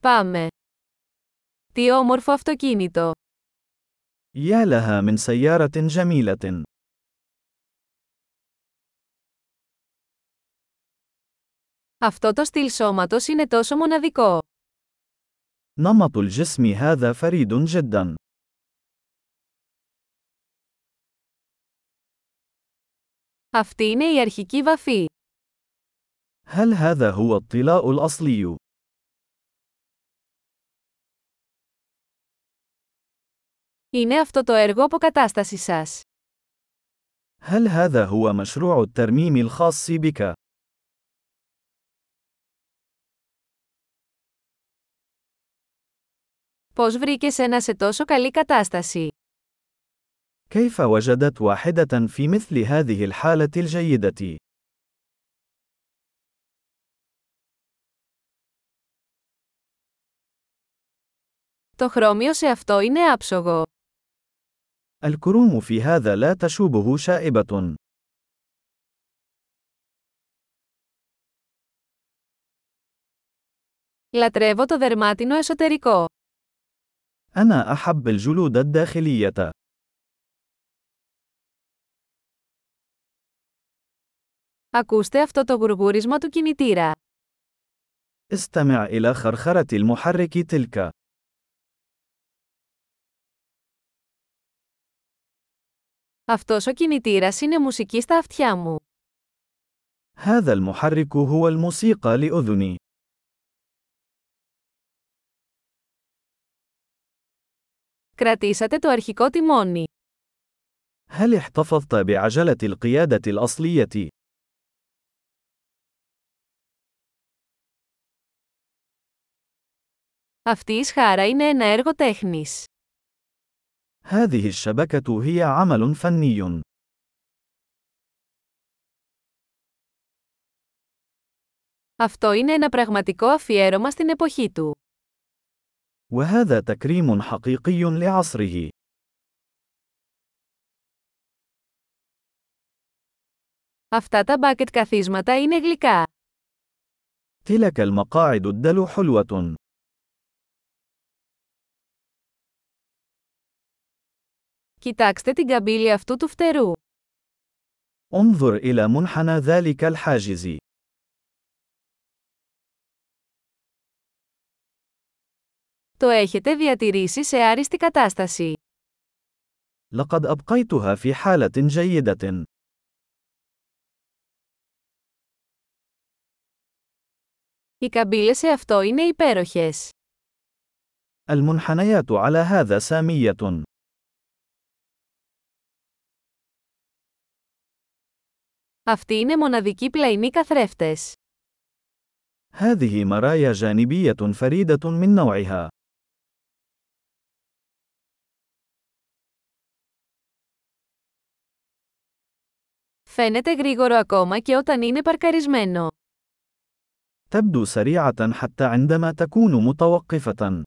Πάμε. Τι όμορφο αυτοκίνητο. يا لها من سيارة جميلة. Αυτό το στυλ σώματος είναι τόσο μοναδικό. نمط الجسم هذا فريد جدا. Αυτή είναι η αρχική βαφή. هل هذا هو الطلاء الأصلي؟ Είναι αυτό το έργο αποκατάστασης σας. هل هذا هو مشروع الترميم الخاص بك؟ Πώς βρήκες ένα σε τόσο καλή κατάσταση. كيف وجدت واحدة في مثل هذه الحالة الجيدة؟ Το χρώμιο σε αυτό είναι άψογο. الكروم في هذا لا تشوبه شائبة. Λατρεύω το δερμάτινο εσωτερικό. أنا أحب الجلود الداخلية. Ακούστε αυτό το γουργούρισμα του κινητήρα. استمع إلى خرخرة المحرك تلك. Αυτός ο κινητήρας είναι μουσική στα αυτιά μου. هذا المحرك هو الموسيقى لأذني. Κρατήσατε το αρχικό τιμόνι. هل احتفظت بعجلة القيادة الأصلية؟ Αυτή η σχάρα είναι ένα έργο τέχνης. هذه الشبكة هي عمل فني. Αυτό είναι ένα πραγματικό αφιέρωμα στην εποχή του. وهذا تكريم حقيقي لعصره. Αυτά τα μπάκετ καθίσματα είναι γλυκά. تلك المقاعد الدلو حلوة. Κοιτάξτε την καμπύλη αυτού του φτερού. انظر إلى منحنى ذلك الحاجز. Το έχετε διατηρήσει σε άριστη κατάσταση. لقد أبقيتها في حالة جيدة. Οι καμπύλες σε αυτό είναι υπέροχες. المنحنيات على هذا سامية. Αυτοί είναι μοναδικοί πλαϊνοί καθρέφτες. هذه مرايا جانبية فريدة من نوعها. Φαίνεται γρήγορο ακόμα και όταν είναι παρκαρισμένο. تبدو سريعة حتى عندما تكون متوقفة.